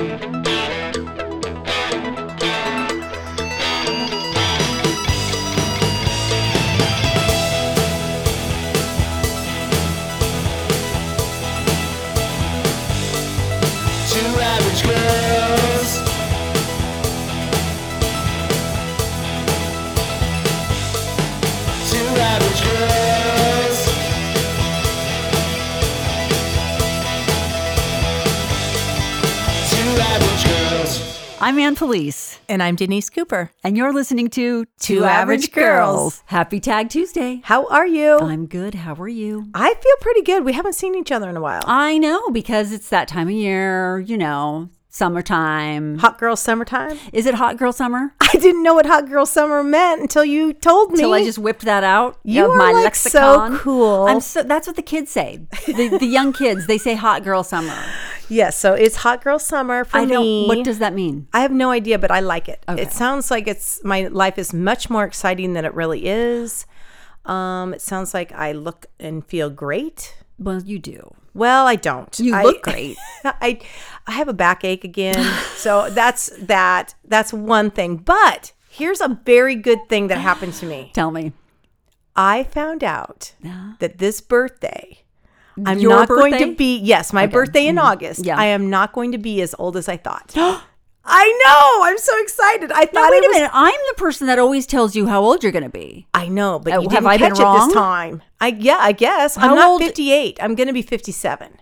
Two Police, And I'm Denise Cooper. and you're listening to Two Average Girls. Happy Tag Tuesday. How are you? I'm good. How are you? I feel pretty good. We haven't seen each other in a while. I know because it's that time of year, you know, summertime. Hot girl summertime. Is it hot girl summer? I didn't know what hot girl summer meant until you told me. Till I just whipped that out You of are, my like, so cool. I'm so that's what the kids say. The, the young kids they say hot girl summer. yes. So it's hot girl summer for I don't. me. What does that mean? I have no idea, but I like it. Okay. It sounds like it's my life is much more exciting than it really is. Um, it sounds like I look and feel great. Well, you do. Well, I don't. You I- look great. I I have a backache again. so that's that that's one thing. But here's a very good thing that happened to me. Tell me. I found out that this birthday I'm Your not going to be yes, my birthday in August. Yeah. I am not going to be as old as I thought. I know. I'm so excited. I Now, thought wait it a minute. I'm the person that always tells you how old you're going to be. I know, but Uh, you have didn't I been catch it wrong? this time. I yeah, I guess. How I'm not old- 58. I'm going to be 57.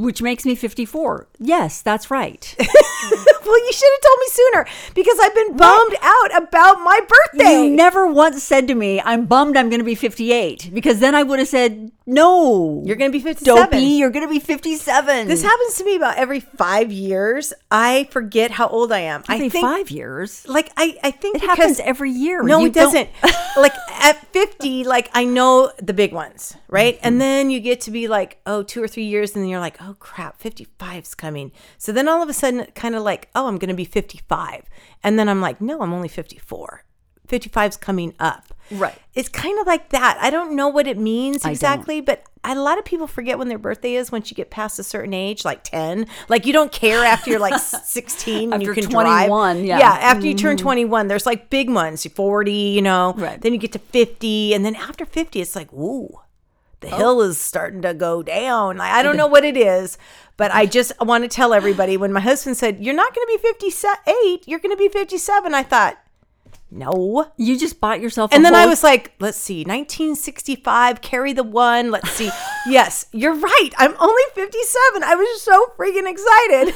Which makes me 54. Yes, that's right. well, you should have told me sooner because I've been bummed out about my birthday. You never once said to me, I'm bummed I'm going to be 58. Because then I would have said, no. You're going to be 57. dopey. You're going to be 57. This happens to me about every five years. I forget how old I am. Every I think five years. like I, I think It happens every year. No, You it doesn't. like at 50, like I know the big ones, right? Mm-hmm. And then you get to be like, oh, two or three years, and then you're like, oh Oh, crap, 55's coming. So then all of a sudden, kind of like, oh, I'm going to be 55. And then I'm like, no, I'm only 54. 55's coming up. Right. It's kind of like that. I don't know what it means exactly, but a lot of people forget when their birthday is once you get past a certain age, like 10. Like you don't care after you're like 16 and you After can 21, drive. yeah. Yeah, after you turn mm. 21, there's like big ones, 40, you know. Right. Then you get to 50, and then after 50, it's like, ooh, the oh. hill is starting to go down. Like, I don't know what it is, but I just want to tell everybody when my husband said, You're not going to be 58, you're going to be 57, I thought, no. You just bought yourself a And then I was like, let's see, 1965, carry the one. Let's see. yes, you're right. I'm only 57. I was so freaking excited.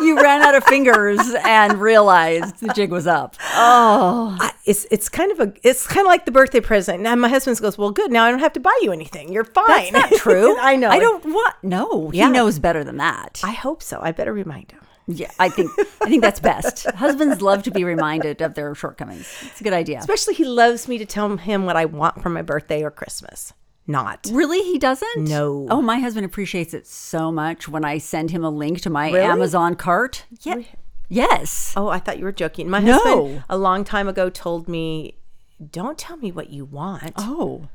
you ran out of fingers and realized the jig was up. Oh. I- it's it's kind of a it's kind of like the birthday present. Now my husband goes, well, good. Now I don't have to buy you anything. You're fine. That's not true. I know. I don't want No. Yeah. He knows better than that. I hope so. I better remind him. Yeah, I think I think that's best. Husbands love to be reminded of their shortcomings. It's a good idea. Especially he loves me to tell him what I want for my birthday or Christmas. Not. Really, he doesn't? No. Oh, my husband appreciates it so much when I send him a link to my Really? Amazon cart. Yeah. Yes. Oh, I thought you were joking. My No. husband a long time ago told me, "Don't tell me what you want." Oh.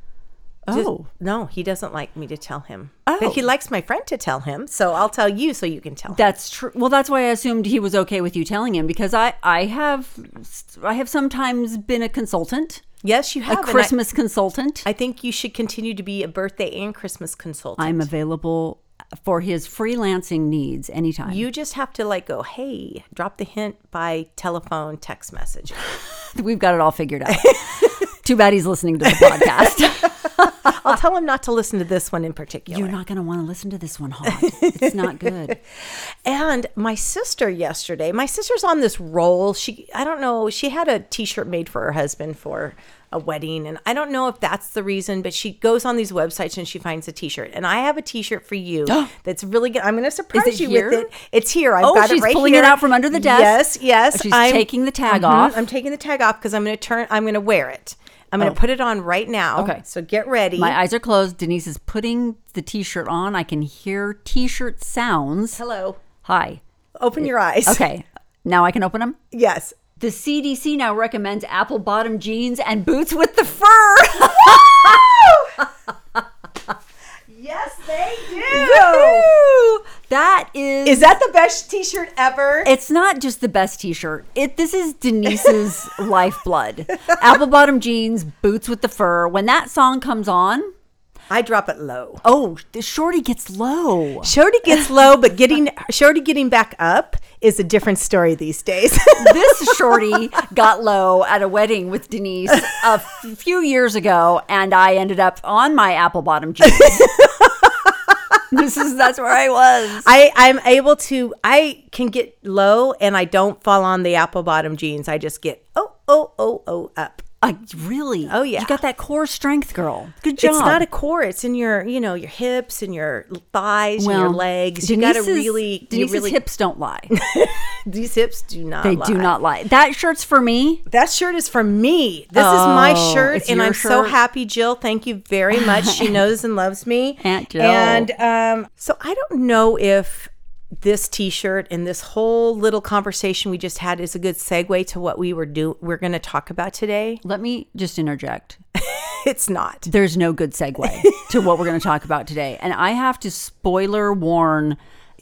Just- Oh. no, he doesn't like me to tell him. Oh. But he oh. likes my friend to tell him. So I'll tell you so you can tell him. That's true. Well, that's why I assumed he was okay with you telling him because I I have I have sometimes been a consultant, Yes, you a have. I- Christmas consultant. I, think you should continue to be a birthday and Christmas consultant. I'm available for his freelancing needs anytime. you just have to like go, hey, drop the hint by telephone, text message. We've got it all figured out. Too bad he's listening to the podcast. I'll tell him not to listen to this one in particular. You're not going to want to listen to this one, Hot. It's not good. And my sister yesterday, my sister's on this roll. She, I don't know, she had a t shirt made for her husband for a wedding. And I don't know if that's the reason, but she goes on these websites and she finds a t shirt. And I have a t shirt for you that's really good. I'm going to surprise you here? with it. It's here. I've Oh, got she's it right pulling here. it out from under the desk? Yes, yes. Oh, she's I'm, taking the tag mm-hmm. off. I'm taking the tag off because I'm going to turn, I'm going to wear it. I'm going to oh. put it on right now. Oh. Okay. So get ready. My eyes are closed. Denise is putting the t shirt on. I can hear t shirt sounds. Hello. Hi. Open your eyes. Okay. Now I can open them. Yes. The CDC now recommends apple bottom jeans and boots with the fur. Yes, they do. Woo! That is Is that the best T-shirt ever? It's not just the best t-shirt. It this is Denise's lifeblood. Apple bottom jeans, boots with the fur. When that song comes on, I drop it low. oh, the shorty gets low. Shorty gets low, but getting Shorty getting back up is a different story these days. this shorty got low at a wedding with Denise a few years ago, and I ended up on my apple bottom jeans. this is that's where I was. I I'm able to I can get low and I don't fall on the apple bottom jeans. I just get oh oh oh oh up. I really. Oh, yeah. you got that core strength, girl. Good job. It's not a core. It's in your you know your hips and your thighs and your legs. You got to really Denise's really hips don't lie. these hips do not. Lie. They lie. do not lie. That shirt's for me. That shirt is for me. This is my Oh, shirt, and I'm so happy, Jill. Thank you very much. She knows and loves me. Aunt Jill. And um, so I don't know if this T-shirt and this whole little conversation we just had is a good segue to what we were do we're going to talk about today. Let me just interject. It's not. There's no good segue to what we're going to talk about today. And I have to spoiler warn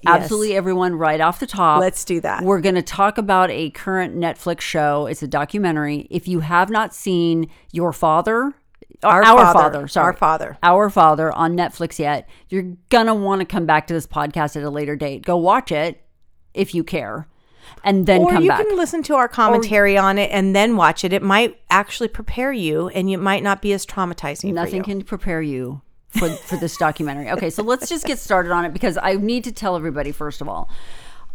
absolutely everyone right off the top. Let's do that. We're going to talk about a current Netflix show. It's a documentary. If you have not seen Your Father, Our Our Father. Father, sorry. Our Father. Our Father on Netflix yet, you're to want to come back to this podcast at a later date. Go watch it if you care. And then Or come you back. can listen to our commentary on it and then watch it. It might actually prepare you, and it might not be as traumatizing. Nothing can prepare you for, for this documentary. Okay, so let's just get started on it because I need to tell everybody first of all.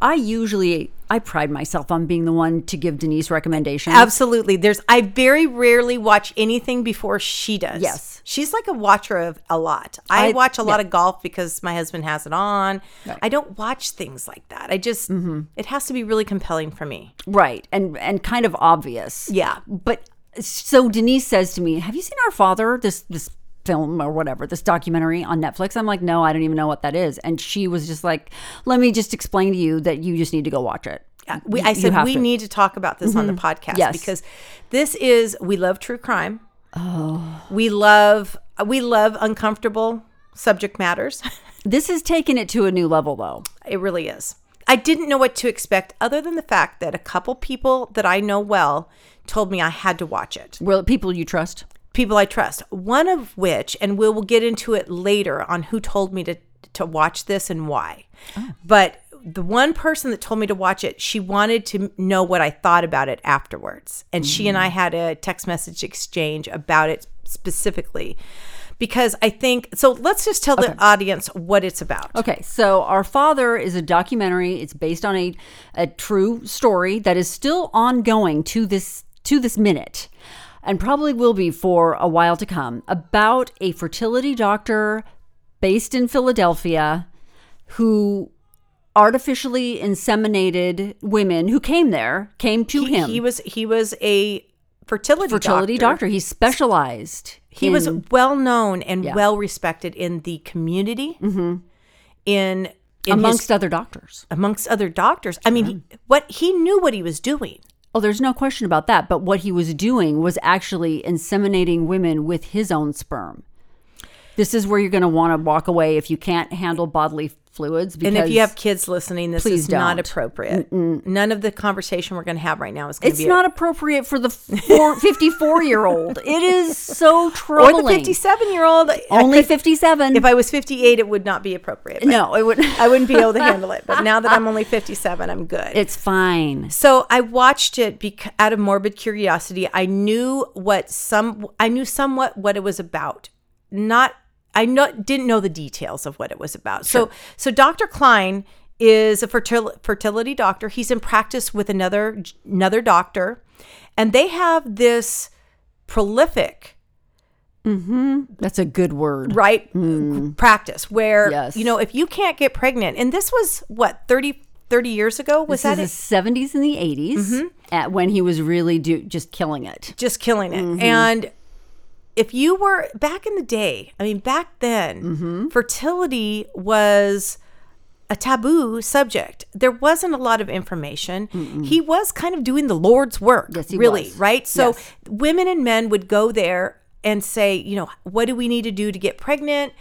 I usually I pride myself on being the one to give Denise recommendations. Absolutely. There's I very rarely watch anything before she does. Yes. She's like a watcher of a lot. I, I- watch a lot yeah. of golf because my husband has it on. I don't watch things like that. I just Mm-hmm. it has to be really compelling for me. Right. And and kind of obvious. Yeah. But so Denise says to me, "Have you seen Our Father? This this film or whatever, this documentary on Netflix?" I'm like, "No, I don't even know what that is." And she was just like, "Let me just explain to you that you just need to go watch it." Yeah, We, I said we to." Mm-hmm. need to talk about this on the podcast Yes. because this is we love true crime. Oh. We love we love uncomfortable subject matters. This has taken it to a new level though. It really is. I didn't know what to expect other than the fact that a couple people that I know well told me I had to watch it. Well, people you trust. People I trust. One of which, and we will get into it later on who told me to to watch this and why. Oh. But the one person that told me to watch it, she wanted to know what I thought about it afterwards. And she and I mm. had a text message exchange about it specifically. Because I think so let's just tell the audience what it's about. Okay, so Our Father is a documentary. It's based on a, a true story that is still ongoing to this to this minute, and probably will be for a while to come. About a fertility doctor based in Philadelphia who artificially inseminated women who came there, came to He, him. he was he was a fertility fertility doctor. He specialized. He was well known and Yeah. well respected in the community. Mm-hmm. In, in amongst his, other doctors. amongst other doctors. I mean, he, what he knew what he was doing. Oh, there's no question about that. But what he was doing was actually inseminating women with his own sperm. This is where you're going to want to walk away if you can't handle bodily fluids. Because And if you have kids listening, this is not don't. appropriate. None of the conversation we're going to have right now is going to it's be not appropriate for the 54 year old. It is so troubling. or the fifty-seven year old. Only 57. If I was fifty-eight, it would not be appropriate. no, it would. I wouldn't be able to handle it. But now that I'm only fifty-seven, I'm good. It's fine. So I watched it bec- out of morbid curiosity. I knew what some I knew somewhat what it was about. Not I didn't know the details of what it was about. So so Dr. Cline is a fertil- fertility doctor. He's in practice with another another doctor and they have this prolific mm-hmm. That's a good word. right mm. practice where Yes. you know if you can't get pregnant and this was what 30 30 years ago was This that is it? the 70s and the 80s mm-hmm. at when he was really do, just killing it. just killing it. Mm-hmm. And if you were back in the day, I mean, back then, Mm-hmm. fertility was a taboo subject. There wasn't a lot of information. He was kind of doing the Lord's work, Yes, really, was. right? So Yes. women and men would go there and say, you know, what do we need to do to get pregnant?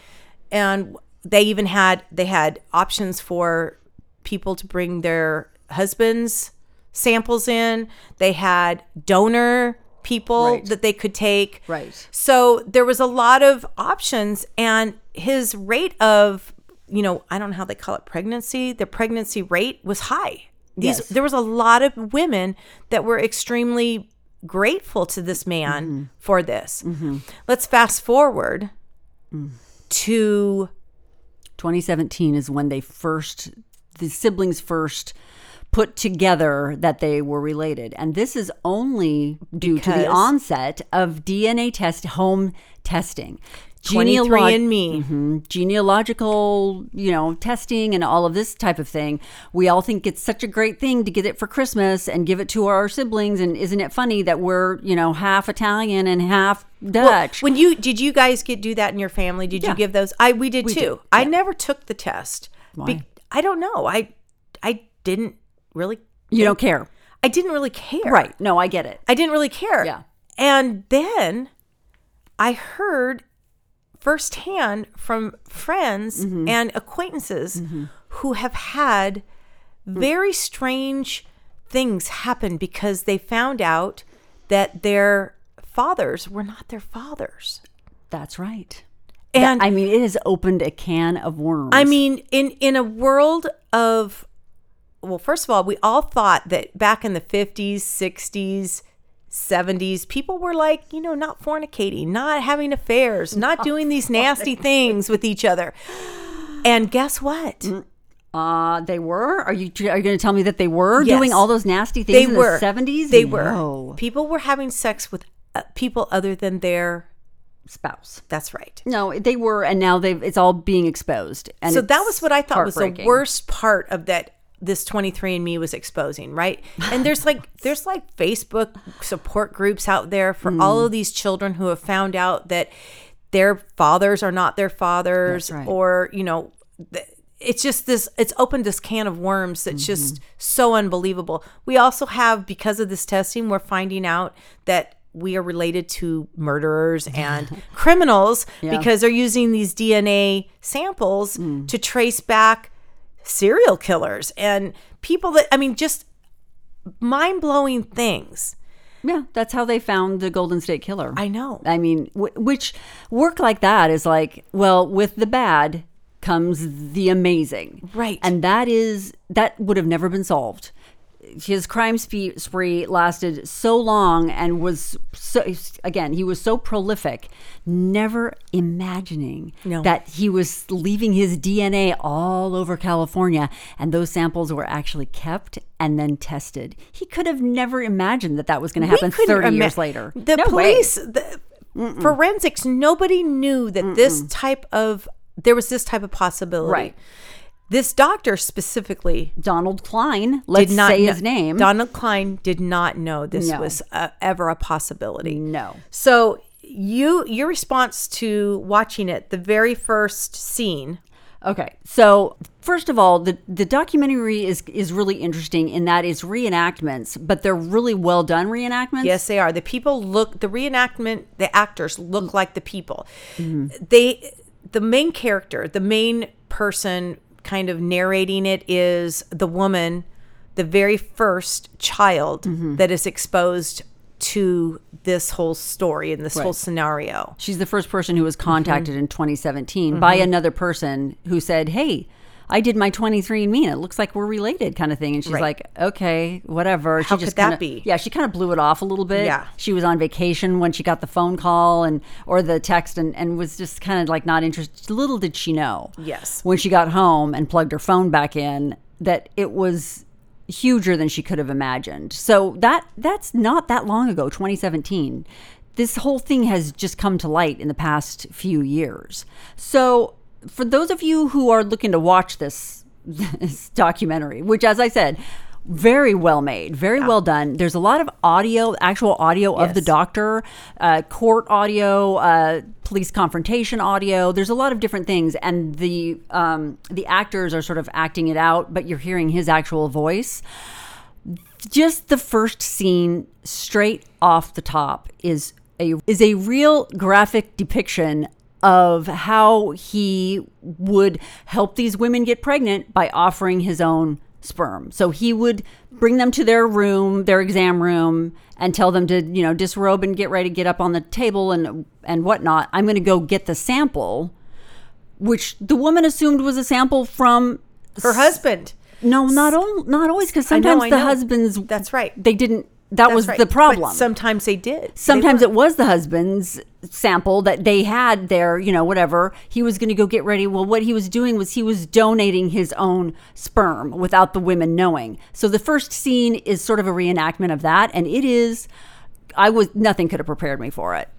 And they even had they had options for people to bring their husbands samples in. They had donor people Right. that they could take. Right. So there was a lot of options and his rate of, you know, I don't know how they call it pregnancy, the pregnancy rate was high. These Yes. there was a lot of women that were extremely grateful to this man Mm-hmm. for this. Let's fast forward Mm. to 2017 is when they first, the siblings first put together that they were related. And this is only due to the onset of DNA test, home testing. 23andMe. Mhm. genealogical, you know, testing and all of this type of thing. We all think it's such a great thing to get it for Christmas and give it to our siblings. And isn't it funny that we're, you know, half Italian and half Well, Dutch? when you did you guys get do that in your family? Did Yeah. you give those? I we did too. did, I never took the test. Why? I don't know. I I didn't really you don't care. I didn't really care. Right. No, I get it. I didn't really care. Yeah. And then I heard firsthand from friends Mm-hmm. and acquaintances who have had very strange things happen because they found out that their fathers were not their fathers. That's right. And I mean, it has opened a can of worms. I mean, in in a world of well, first of all, we all thought that back in the 50s, 60s, 70s, people were like, you know, not fornicating, not having affairs, not doing these nasty things with each other. And guess what? uh, they were. Are you are you going to tell me that they were Yes. doing all those nasty things They in were the seventies? They were. People were having sex with uh, people other than their spouse. that's right. No, they were, and now they've. It's all being exposed. And so that was what I thought was the worst part of that this 23andme was exposing right and there's like there's like facebook support groups out there for Hmm. all of these children who have found out that their fathers are not their fathers right. or you know it's just this it's opened this can of worms that's Mm-hmm. just so unbelievable we also have because of this testing we're finding out that we are related to murderers and criminals Yeah. Mm. because they're using these DNA samples to trace back serial killers and people that I mean just mind-blowing things. Yeah, that's how they found the Golden State Killer. I know. I mean, w- which work like that is like, well, with the bad comes the amazing. Right. And that is, that would have never been solved. His crime spe- spree lasted so long and was so, again, he was so prolific, never imagining No. that he was leaving his DNA all over California and those samples were actually kept and then tested. He could have never imagined that that was going to happen 30 ima- years later. The No police, the forensics, nobody knew that this type of there was this type of possibility. Right. This doctor specifically Donald Cline, let's did not say his name. Donald Cline did not know this No. was uh, ever a possibility. no. So you your response to watching it, the very first scene, Okay. So, first of all, the the documentary is is really interesting in that it's reenactments, but they're really well done reenactments. Yes, they are. The people look the reenactment, the actors Mm. look like the people. Mm-hmm. They the main character, the main person kind of narrating it is the woman, the very first child Mm-hmm. that is exposed to this whole story and this whole scenario. She's the first person who was contacted Mm-hmm. in 2017 by another person who said, "Hey, I did my 23andMe and it looks like we're related," kind of thing. And she's Right. like, "Okay, whatever." How she just could that kinda, be? Yeah, she kind of blew it off a little bit. Yeah. she was on vacation when she got the phone call and or the text and and was just kind of like not interested. Little did she know. Yes. when she got home and plugged her phone back in that it was huger than she could have imagined. So that that's not that long ago, 2017. This whole thing has just come to light in the past few years. So for those of you who are looking to watch this this documentary, which as I said, very well made, very well done. There's a lot of audio, actual audio of the doctor, uh, court audio, uh, police confrontation audio. There's a lot of different things, and the um, the actors are sort of acting it out, but you're hearing his actual voice. Just the first scene, straight off the top, is a is a real graphic depiction of how he would help these women get pregnant by offering his own sperm. So he would bring them to their room, their exam room, and tell them to, you know, disrobe and get ready to get up on the table and and whatnot. I'm going to go get the sample, which the woman assumed was a sample from Her husband. no, not all, not always, because I know, sometimes I the know. husbands. That's right. They didn't. That That's was right. the But problem. sometimes they did. Sometimes were. it was the husband's sample that they had there, you know, whatever. He was going to go get ready. Well, what he was doing was he was donating his own sperm without the women knowing. So the first scene is sort of a reenactment of that. And it is, I was, nothing could have prepared me for it.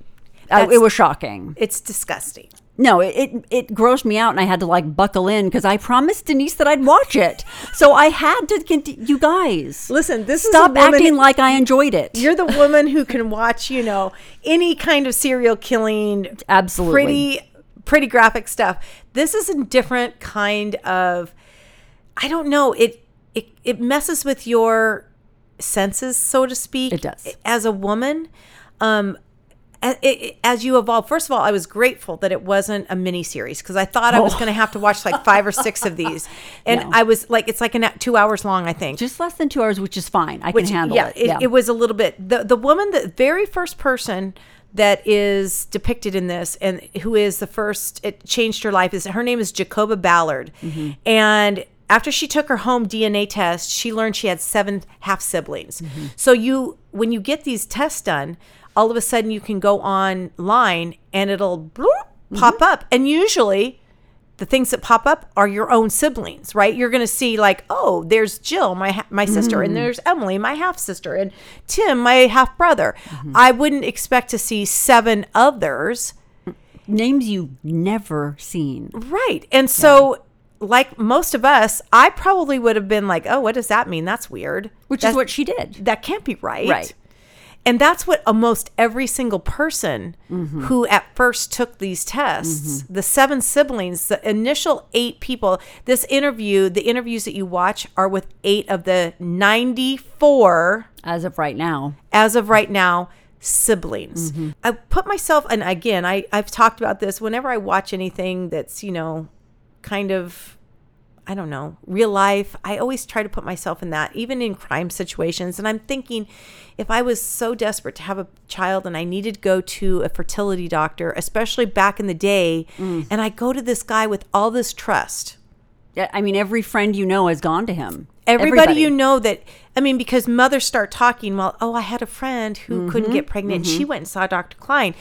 I, it was shocking. It's disgusting. No, it, it it grossed me out, and I had to like buckle in because I promised Denise that I'd watch it. So I had to. Conti- you guys, Listen, this is stop woman- acting like I enjoyed it. You're the woman who can watch, you know, any kind of serial killing, Absolutely. pretty, pretty graphic stuff. This is a different kind of. I don't know. It it it messes with your senses, so to speak. It does. As a woman, um, as you evolve, first of all, I was grateful that it wasn't a mini series because I thought I was Oh. going to have to watch like five or six of these, and No. I was like, it's like an two hours long, I think. Just less than two hours, which is fine. I Which- can handle yeah, it. Yeah, It, was a little bit the the woman, the very first person that is depicted in this, and who is the first it changed her life is her name is Jacoba Ballard, Mm-hmm. and after she took her home DNA test, she learned she had seven half siblings. Mm-hmm. So you when you get these tests done, all of a sudden you can go online and it'll bloop, Mm-hmm. pop up, and usually the things that pop up are your own siblings, right? You're going to see like, oh, there's Jill, my ha- my sister, and there's Emily, my half sister, and Tim, my half brother. I wouldn't expect to see seven others, names you've never seen. right? And so, like most of us, I probably would have been like, oh, what does that mean? That's weird. Which That's- is what she did. that can't be right. Right. And that's what almost every single person Mm-hmm. who at first took these tests, the seven siblings, the initial eight people, this interview, the interviews that you watch are with eight of the 94 As of right now, as of right now siblings Mm-hmm. i put myself and again I, i've talked about this whenever i watch anything that's you know kind of i don't know real life i always try to put myself in that even in crime situations and i'm thinking if i was so desperate to have a child and i needed to go to a fertility doctor especially back in the day Mm. and i go to this guy with all this trust Yeah, I mean, every friend you know has gone to him. Everybody, you know that i mean because mothers start talking well oh i had a friend who Mm-hmm. couldn't get pregnant she went and saw dr cline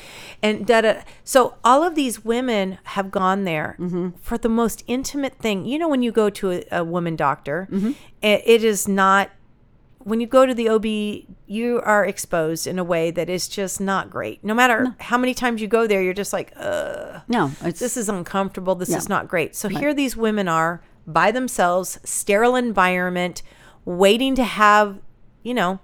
and da, da. so all of these women have gone there Mm-hmm. for the most intimate thing you know when you go to a, a woman doctor Mm-hmm. it, it is not when you go to the OB, you are exposed in a way that is just not great. No matter how many times you go there, you're just like, uh, No, it's this is uncomfortable. This Yeah. is not great. So here these women are by themselves, sterile environment, waiting to have, you know,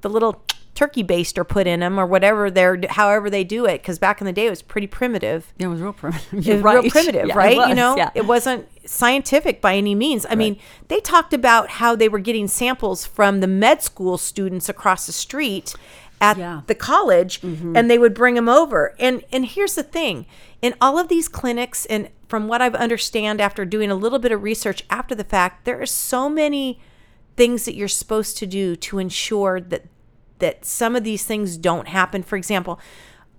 the little turkey baster put in them or whatever they're, however they do it. Because back in the day, it was pretty primitive. it was real primitive. It was right. real primitive, Yeah, right? you know, yeah. it wasn't scientific by any means. I mean, they talked about how they were getting samples from the med school students across the street at Yeah. Mm-hmm. the college and they would bring them over. And and here's the thing. In all of these clinics and from what I've understand after doing a little bit of research after the fact, there are so many things that you're supposed to do to ensure that that some of these things don't happen. For example,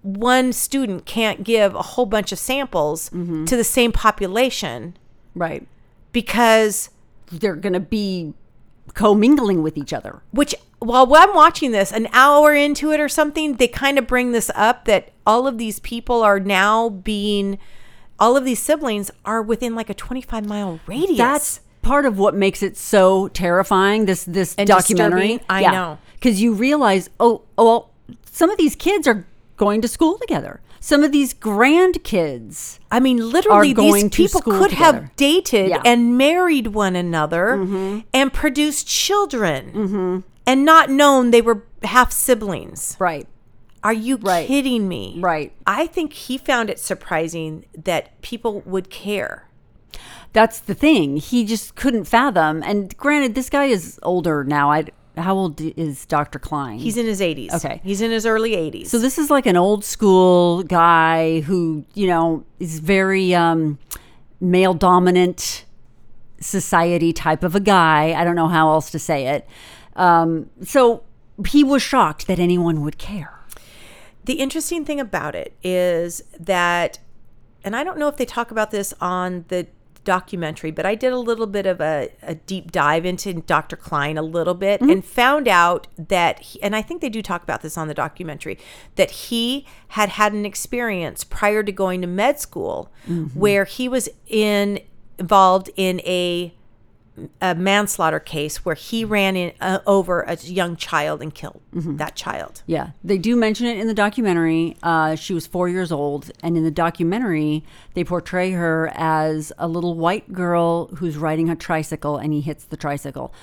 one student can't give a whole bunch of samples Mm-hmm. to the same population right. because They're going to be commingling with each other. which while I'm watching this an hour into it or something, they kind of bring this up that all of these people are now being all of these siblings are within like a 25 mile radius. That's part of what makes it so terrifying. This this And documentary. disturbing. I know. because you realize, oh, oh, well, some of these kids are going to school together. Some of these grandkids. I mean, literally, these people could together. have dated Yeah. and married one another mm-hmm. and produced children mm-hmm. and not known they were half siblings. Right. Are you Right. kidding me? Right. I think he found it surprising that people would care. That's the thing. He just couldn't fathom. And granted, this guy is older now. I how old is Dr. Cline? He's in his 80s. Okay. He's in his early 80s. So this is like an old school guy who, you know, is very um, male dominant society type of a guy. I don't know how else to say it. Um, so he was shocked that anyone would care. The interesting thing about it is that, and I don't know if they talk about this on the documentary, but I did a little bit of a, a deep dive into Dr. Cline a little bit mm-hmm. and found out that, he, and I think they do talk about this on the documentary, that he had had an experience prior to going to med school mm-hmm. where he was in involved in a a manslaughter case where he ran in uh, over a young child and killed that child. Yeah, they do mention it in the documentary. Uh, she was four years old, and in the documentary, they portray her as a little white girl who's riding a tricycle, and he hits the tricycle.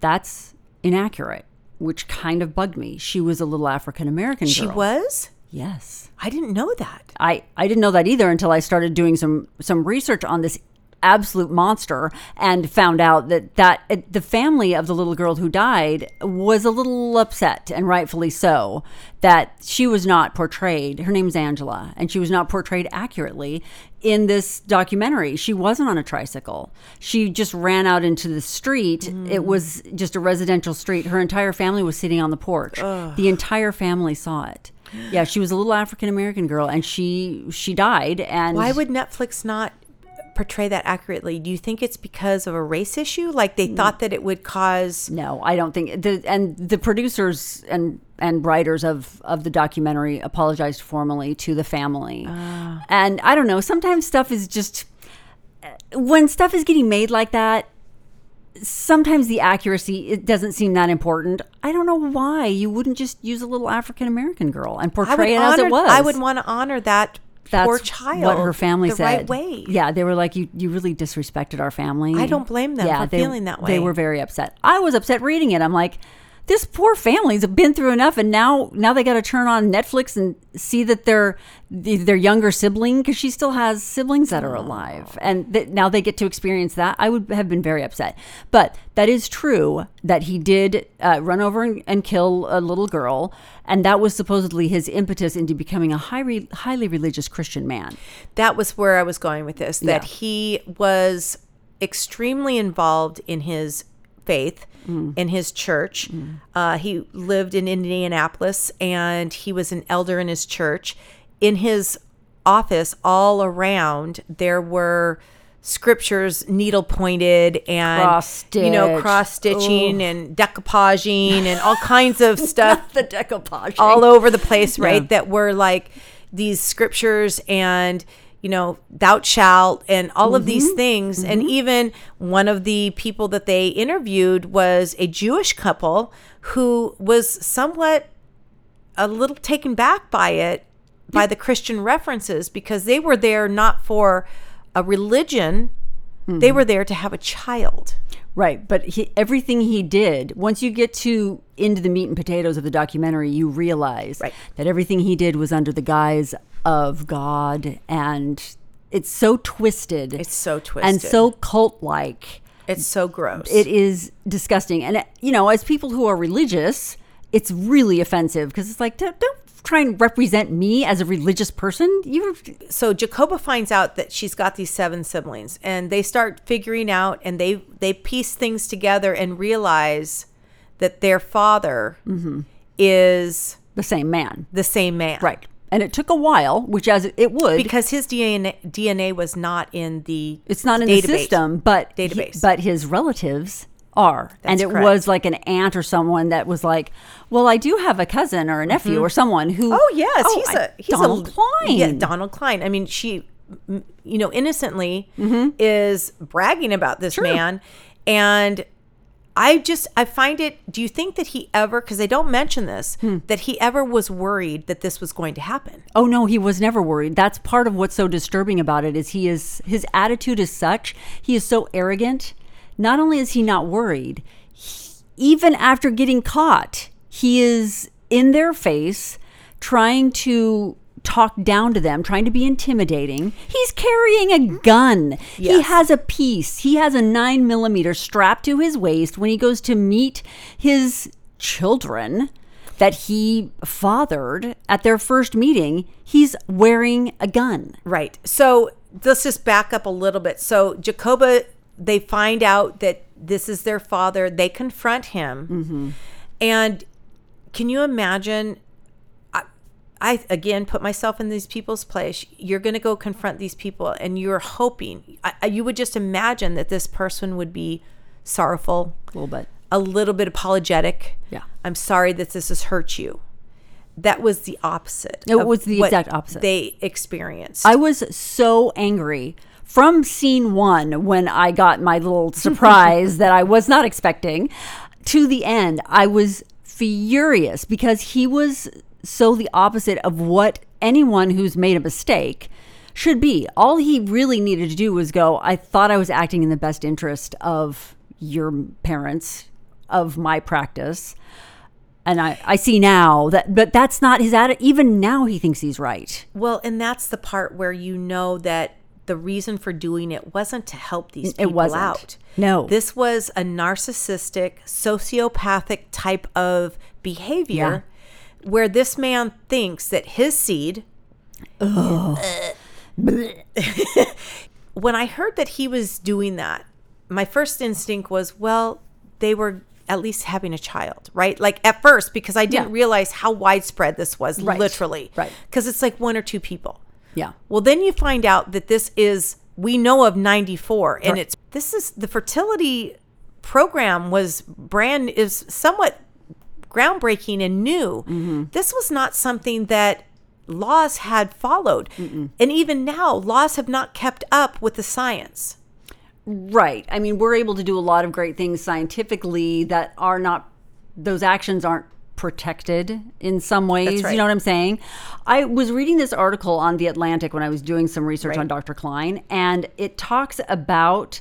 That's inaccurate, which kind of bugged me. She was a little African American. She was? Yes, I didn't know that. I I didn't know that either until I started doing some some research on this absolute monster and found out that that uh, the family of the little girl who died was a little upset and rightfully so that she was not portrayed her name's Angela and she was not portrayed accurately in this documentary. She wasn't on a tricycle. She just ran out into the street. It was just a residential street. Her entire family was sitting on the porch. The entire family saw it. Yeah she was a little african american girl and she she died and Why would Netflix not portray that accurately? Do you think it's because of a race issue? Like they thought that it would cause. No, I don't think the and the producers and and writers of of the documentary apologized formally to the family. Ah. And I don't know, sometimes stuff is just when stuff is getting made like that, sometimes the accuracy it doesn't seem that important. I don't know why you wouldn't just use a little African American girl and portray it honor, as it was. I would want to honor that That's poor child. what her family the said. right way. Yeah, they were like, "You, you really disrespected our family." I don't blame them for they, feeling that way. They were very upset. I was upset reading it. I'm like, this poor family's been through enough, and now now they got to turn on Netflix and see that their their younger sibling, because she still has siblings that are alive, and that now they get to experience that. I would have been very upset. But that is true that he did uh, run over and, and kill a little girl, and that was supposedly his impetus into becoming a highly highly religious Christian man. that was where I was going with this. That Yeah. he was extremely involved in his faith, Mm. in his church. Uh, he lived in Indianapolis, and he was an elder in his church. In his office, all around, there were scriptures needle pointed and you know Cross-stitched. stitching and decoupaging and all kinds of stuff the decoupage. all over the place, right? That were like these scriptures and you know, thou shalt and all of these mm-hmm. things. And mm-hmm. even one of the people that they interviewed was a Jewish couple who was somewhat a little taken back by it, by the Christian references, because they were there not for a religion, they mm-hmm. were there to have a child. Right, but he, everything he did, once you get to into the meat and potatoes of the documentary, you realize Right. that everything he did was under the guise of God, and it's so twisted. It's so twisted and so cult-like. It's so gross. It is disgusting, and you know, as people who are religious, it's really offensive because it's like don't, don't try and represent me as a religious person. You so Jacoba finds out that she's got these seven siblings and they start figuring out and they they piece things together and realize that their father Mm-hmm. is the same man, the same man. right? And it took a while, which as it would Because his DNA DNA was not in the It's not in database. the system, but he- Database. but his relatives are, and it correct. was like an aunt or someone that was like, "Well, I do have a cousin or a nephew or someone who." Oh yes, he's a he's Donald a, Cline. Yeah, Donald Cline. I mean, she, you know, innocently Mm-hmm. is bragging about this man, and I just I find it. Do you think that he ever? Because they don't mention this. Hmm. That he ever was worried that this was going to happen. Oh no, he was never worried. That's part of what's so disturbing about it is he is his attitude is such. He is so arrogant. Not only is he not worried, he- even after getting caught, he is in their face trying to talk down to them, trying to be intimidating. He's carrying a gun. He has a piece. He has a nine millimeter strapped to his waist when he goes to meet his children that he fathered at their first meeting. He's wearing a gun. Right. So let's just back up a little bit. So Jacoba, they find out that this is their father. They confront him, mm-hmm. and can you imagine? I, again put myself in these people's place. You're going to go confront these people, and you're hoping I, you would just imagine that this person would be sorrowful, A little bit. a little bit apologetic. Yeah. I'm sorry that this has hurt you. That was the opposite. It was the exact opposite. They experienced. I was so angry from scene one when I got my little surprise that I was not expecting to the end. I was furious because he was so the opposite of what anyone who's made a mistake should be. All he really needed to do was go, I thought I was acting in the best interest of your parents, of my practice. And I, I see now that, but that's not his attitude. Even now, he thinks he's right. Well, and that's the part where you know that the reason for doing it wasn't to help these It people wasn't. out. No. This was a narcissistic, sociopathic type of behavior where this man thinks that his seed. when I heard that he was doing that, my first instinct was, well, they were at least having a child, right? Like at first, because I didn't Yeah. realize how widespread this was, Right. literally. Right. Because it's like one or two people. Yeah. Well, then you find out that this is we know of 94 and Right. it's this is the fertility program was brand is somewhat groundbreaking and new. Mm-hmm. This was not something that laws had followed. And even now, laws have not kept up with the science. Right. I mean, we're able to do a lot of great things scientifically that are not, those actions aren't protected in some ways. right. You know what I'm saying? I was reading this article on The Atlantic when I was doing some research Right. on Dr. Cline, and it talks about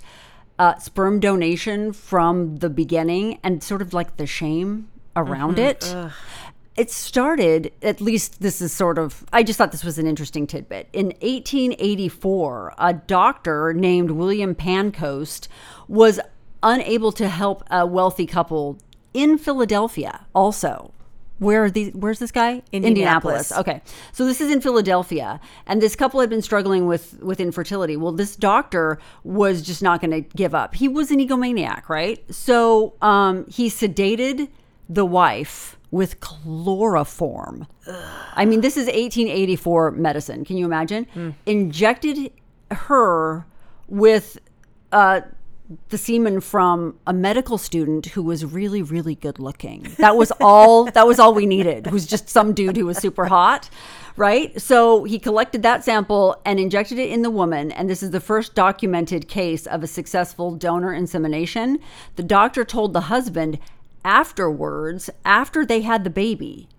uh, sperm donation from the beginning and sort of like the shame around it. It started, at least this is sort of, I just thought this was an interesting tidbit. In 1884, a doctor named William Pancoast was unable to help a wealthy couple in Philadelphia also. Where are these? Where's this guy? Indianapolis. Okay, so this is in Philadelphia, and this couple had been struggling with with infertility. Well, this doctor was just not going to give up. He was an egomaniac, right? So um, he sedated the wife with chloroform. I mean, this is 1884 medicine. Can you imagine? Injected her with uh, the semen from a medical student who was really, really good looking. That was all. that was all we needed. It Was just some dude who was super hot, right? So he collected that sample and injected it in the woman. And this is the first documented case of a successful donor insemination. The doctor told the husband afterwards, after they had the baby,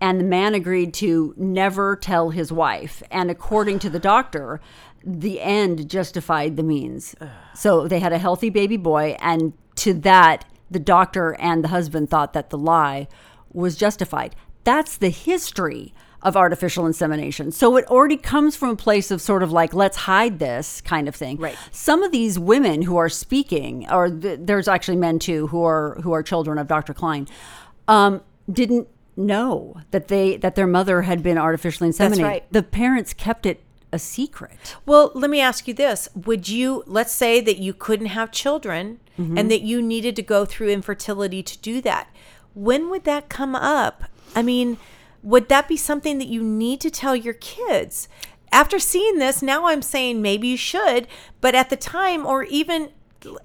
and the man agreed to never tell his wife. And according to the doctor, the end justified the means. So they had a healthy baby boy, and to that, the doctor and the husband thought that the lie was justified. That's the history of artificial insemination. So it already comes from a place of sort of like, let's hide this kind of thing. Right. Some of these women who are speaking, or th- there's actually men too who are who are children of Dr. Cline, um, didn't know that they that their mother had been artificially inseminated. right. The parents kept it a secret. Well, let me ask you this. Would you, let's say that you couldn't have children Mm-hmm. and that you needed to go through infertility to do that. When would that come up? I mean, would that be something that you need to tell your kids? After seeing this, now I'm saying maybe you should, but at the time, or even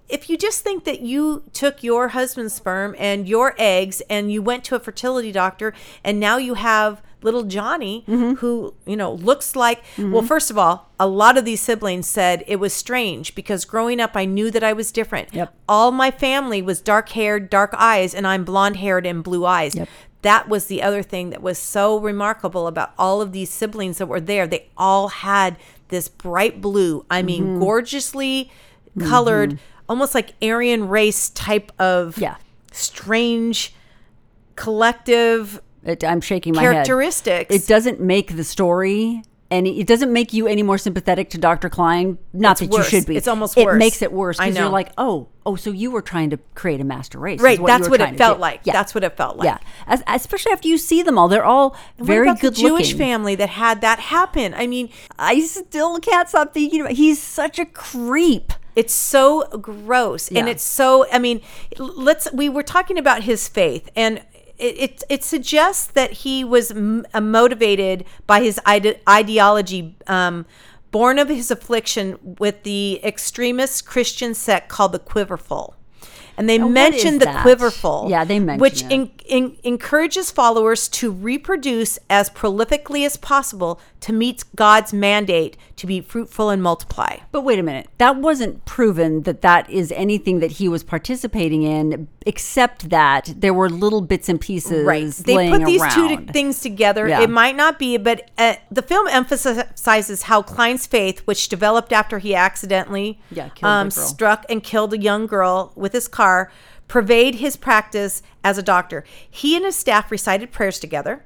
if you just think that you took your husband's sperm and your eggs and you went to a fertility doctor and now you have little Johnny Mm-hmm. who, you know, looks like well, first of all, a lot of these siblings said it was strange because growing up I knew that I was different. Yep. All my family was dark haired, dark eyes, and I'm blonde haired and blue eyes. Yep. That was the other thing that was so remarkable about all of these siblings that were there. They all had this bright blue, I mean, Mm-hmm. gorgeously colored, almost like Aryan race type of Yeah. strange collective It, I'm shaking my Characteristics. head. It doesn't make the story any. It doesn't make you any more sympathetic to Dr. Cline. Not It's that worse. you should be. It's almost It worse. makes it worse because you're like, oh, oh, so you were trying to create a master race, right. what That's what it felt like. Yeah. That's what it felt like. yeah. As, especially after you see them all, they're all very good the Jewish looking. family that had that happen? I mean, I still can't stop thinking about. He's such a creep. It's so gross, and it's so. I mean, let's. We were talking about his faith, and it it, it suggests that he was m- uh, motivated by his ide- ideology, um, born of his affliction with the extremist Christian sect called the Quiverful. And they mention the that? Quiverful, Yeah, they mention which in, in, encourages followers to reproduce as prolifically as possible to meet God's mandate to be fruitful and multiply. But wait a minute. That wasn't proven that that is anything that he was participating in, except that there were little bits and pieces right they laying put these two around. to- things together Yeah. it might not be but uh, the film emphasizes how cline's faith which developed after he accidentally Yeah, um, struck and killed a young girl with his car pervade his practice as a doctor he and his staff recited prayers together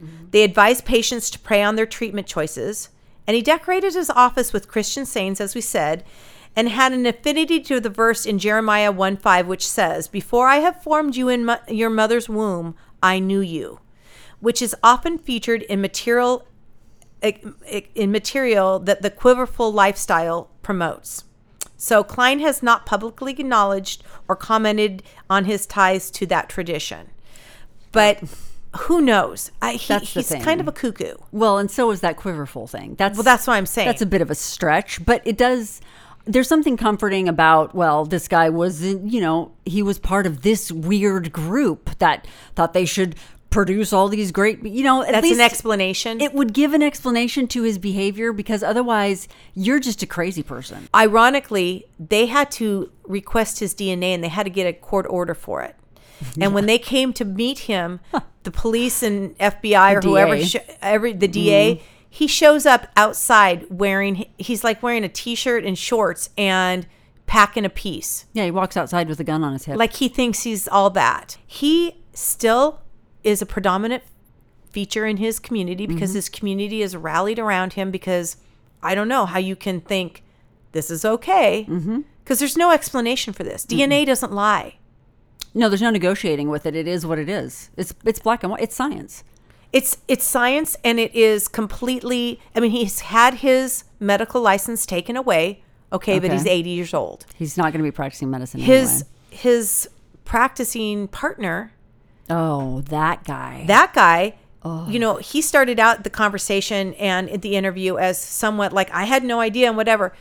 Mm-hmm. they advised patients to pray on their treatment choices and he decorated his office with christian sayings as we said and had an affinity to the verse in Jeremiah 1 5, which says, Before I have formed you in mo- your mother's womb, I knew you, which is often featured in material in material that the quiverful lifestyle promotes. So Cline has not publicly acknowledged or commented on his ties to that tradition. But who knows? I, he, That's the he's thing. kind of a cuckoo. Well, and so is that quiverful thing. That's Well, that's what I'm saying. That's a bit of a stretch, but it does. There's something comforting about. Well, this guy was, you know, he was part of this weird group that thought they should produce all these great. You know, at That's an explanation. It would give an explanation to his behavior because otherwise, you're just a crazy person. ironically, they had to request his DNA and they had to get a court order for it. And when they came to meet him, the police and FBI or The whoever, sh- every the DA, he shows up outside wearing. He's like wearing a t-shirt and shorts and packing a piece, Yeah, he walks outside with a gun on his hip. like he thinks he's all that. He still is a predominant feature in his community because Mm-hmm. his community is rallied around him because I don't know how you can think this is okay because Mm-hmm. there's no explanation for this. DNA doesn't lie. No, there's no negotiating with it. It is what it is. It's it's black and white. It's science. It's it's science and it is completely. I mean, he's had his medical license taken away. Okay, but he's 80 years old. He's not going to be practicing medicine. His anyway. his practicing partner oh, that guy. that guy Oh. you know he started out the conversation and the interview as somewhat like i had no idea and whatever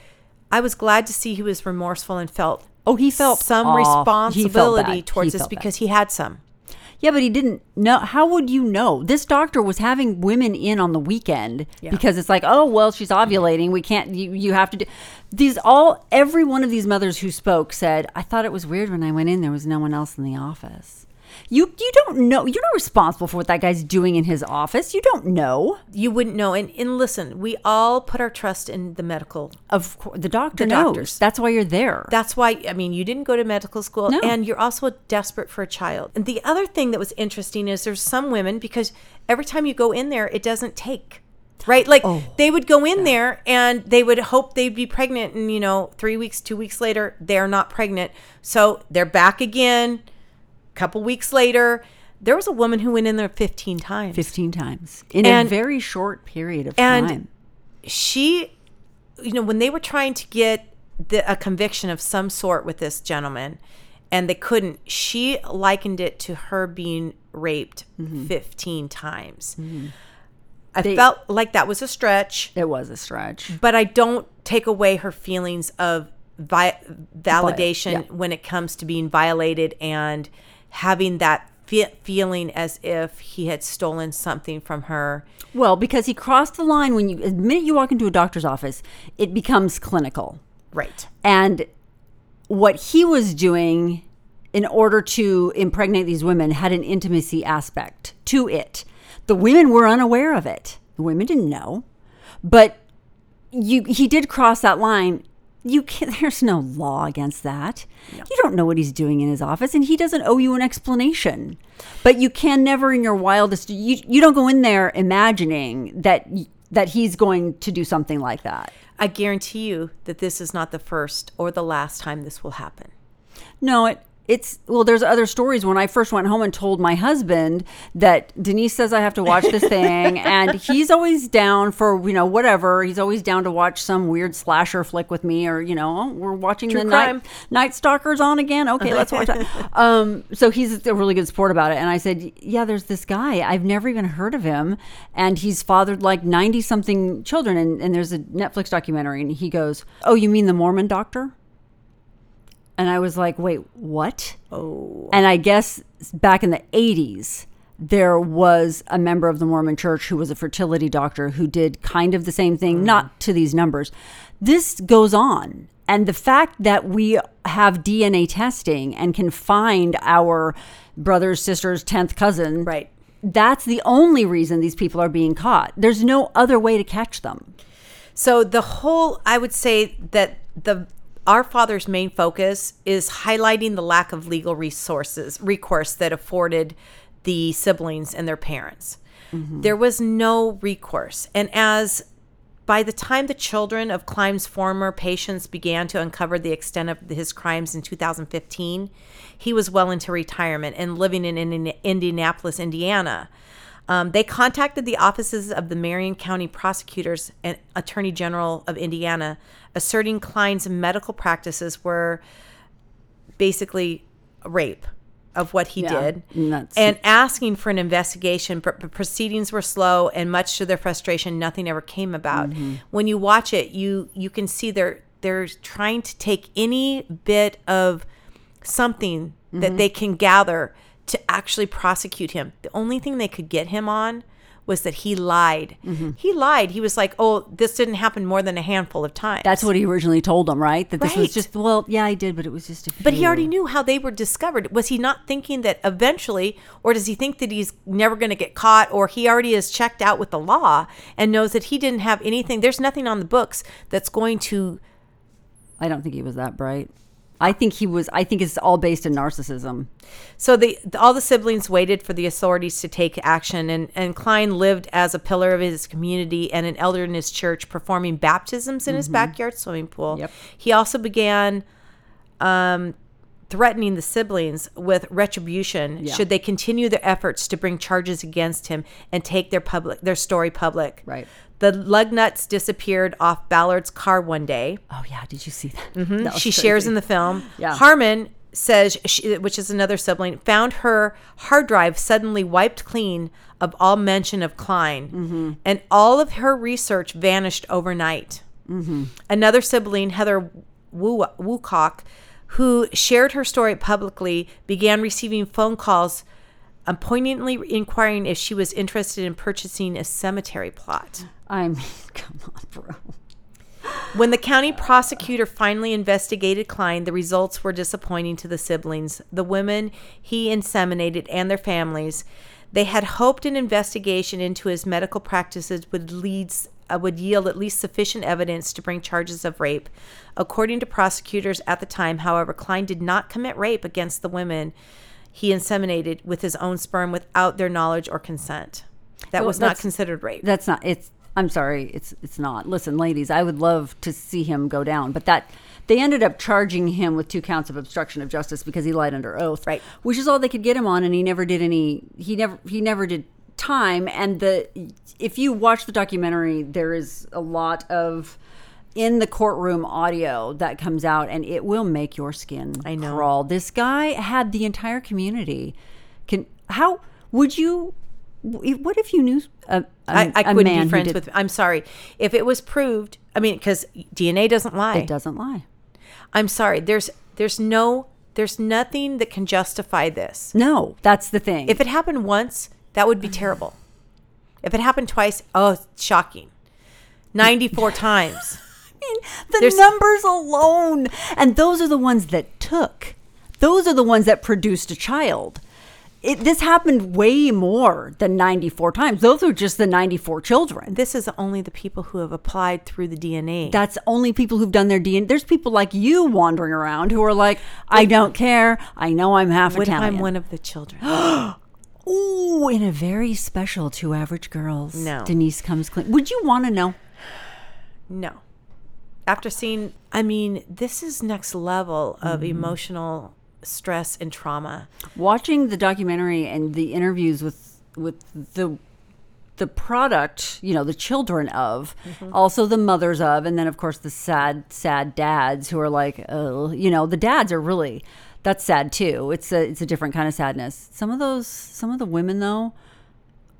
i was glad to see he was remorseful and felt Oh, he felt some he felt responsibility towards this bad. because he had some Yeah, but he didn't know. How would you know? This doctor was having women in on the weekend because it's like, oh well, she's ovulating. We can't. You, you have to do these. All every one of these mothers who spoke said, I thought it was weird when I went in. There was no one else in the office. You you don't know. You're not responsible for what that guy's doing in his office. You don't know. you wouldn't know and, and listen we all put our trust in the medical Of course, the doctor The knows. doctors. That's why you're there. that's why i mean you didn't go to medical school No. and you're also desperate for a child and the other thing that was interesting is there's some women because every time you go in there it doesn't take right like Oh, they would go in there and they would hope they'd be pregnant and you know three weeks two weeks later they're not pregnant so they're back again couple weeks later there was a woman who went in there 15 times 15 times in And- a very short period of and time. she you know when they were trying to get the, a conviction of some sort with this gentleman and they couldn't she likened it to her being raped mm-hmm. 15 times mm-hmm. i They- felt like that was a stretch It was a stretch. but i don't take away her feelings of vi- validation yeah. when it comes to being violated and having that fe- feeling as if he had stolen something from her Well, because he crossed the line when you the minute you walk into a doctor's office, it becomes clinical. right And what he was doing in order to impregnate these women had an intimacy aspect to it. The women were unaware of it. The women didn't know. But you he did cross that line you can't, there's no law against that. You don't know what he's doing in his office and he doesn't owe you an explanation. But you can never in your wildest you you don't go in there imagining that that he's going to do something like that. I guarantee you that this is not the first or the last time this will happen. No, it it's well there's other stories. When I first went home and told my husband that Denise says I have to watch this thing and he's always down for you know whatever. He's always down to watch some weird slasher flick with me or you know oh, we're watching True the crime. night night stalkers on again. Okay let's watch that um so he's a really good sport about it. And I said yeah there's this guy. I've never even heard of him. And he's fathered like 90 something children. And, and there's a Netflix documentary and he goes oh you mean the Mormon doctor and I was like, wait, what? Oh. And I guess back in the 80s, there was a member of the Mormon church who was a fertility doctor who did kind of the same thing, mm. not to these numbers. This goes on. And the fact that we have DNA testing and can find our brothers, sisters, 10th cousin, Right. that's the only reason these people are being caught. There's no other way to catch them. So the whole, I would say that the our father's main focus is highlighting the lack of legal resources, recourse that afforded the siblings and their parents. Mm-hmm. There was no recourse, and as by the time the children of Cline's former patients began to uncover the extent of his crimes in 2015, he was well into retirement and living in Indi- Indianapolis, Indiana. Um, they contacted the offices of the Marion County prosecutors and Attorney General of Indiana, asserting Cline's medical practices were basically rape of what he Yeah, did and and asking for an investigation but but proceedings were slow and much to their frustration nothing ever came about Mm-hmm. when you watch it you you can see they're they're trying to take any bit of something Mm-hmm. that they can gather to actually prosecute him the only thing they could get him on was that he lied Mm-hmm. he lied he was like oh this didn't happen more than a handful of times That's what he originally told them, right? That this Right. was just, well, yeah, I did, but it was just a few. But he already knew how they were discovered. Was he not thinking that eventually, or does he think that he's never going to get caught, or he already is checked out with the law and knows that he didn't have anything? There's nothing on the books that's going to. I don't think he was that bright. I think he was. I think it's all based in narcissism. So the all the siblings waited for the authorities to take action, and and Cline lived as a pillar of his community and an elder in his church, performing baptisms in his backyard swimming pool. Yep. He also began. Um, threatening the siblings with retribution Yeah. should they continue their efforts to bring charges against him and take their public their story public. Right. The lug nuts disappeared off Ballard's car one day. Oh yeah, did you see that? That was she shares in the film. Yeah. Harmon says, she, which is another sibling, found her hard drive suddenly wiped clean of all mention of Cline, Mm-hmm. and all of her research vanished overnight. Mm-hmm. Another sibling, Heather Woo- Woolcock, who shared her story publicly, began receiving phone calls. um, poignantly inquiring if she was interested in purchasing a cemetery plot. I mean, come on, bro. When the county prosecutor finally investigated Cline, the results were disappointing to the siblings, the women he inseminated, and their families. They had hoped an investigation into his medical practices would lead uh, would yield at least sufficient evidence to bring charges of rape. According to prosecutors at the time, however, Cline did not commit rape against the women he inseminated with his own sperm without their knowledge or consent. That Well, was not considered rape. That's not. It's. I'm sorry. It's. It's not. Listen, ladies, I would love to see him go down, but that they ended up charging him with two counts of obstruction of justice because he lied under oath. Right. Which is all they could get him on, and he never did any. He never. He never did time. And the. If you watch the documentary, there is a lot of. In the courtroom audio that comes out, and it will make your skin I know. crawl. This guy had the entire community. Can how would you? What if you knew a, a, I, I a couldn't be friends with. I'm sorry. If it was proved, I mean, because DNA doesn't lie. It doesn't lie. I'm sorry. There's there's no there's nothing that can justify this. No, that's the thing. If it happened once, that would be terrible. If it happened twice, oh, shocking. 94 times. I mean, the there's- numbers alone, and those are the ones that took. Those are the ones that produced a child. It, this happened way more than 94 times. Those are just the 94 children. This is only the people who have applied through the DNA. That's only people who've done their DNA. There's people like you wandering around who are like, I don't care. I know I'm half what Italian. I'm one of the children? Ooh, in a very special Two Average Girls. No. Denise comes clean. Would you want to know? no. After seeing, I mean, this is next level of Mm-hmm. emotional stress and trauma. Watching the documentary and the interviews with with the the product, you know, the children of, Mm-hmm. also the mothers of, and then of course the sad, sad dads who are like, oh, you know, the dads are really that's sad too. It's a it's a different kind of sadness. Some of those, some of the women though,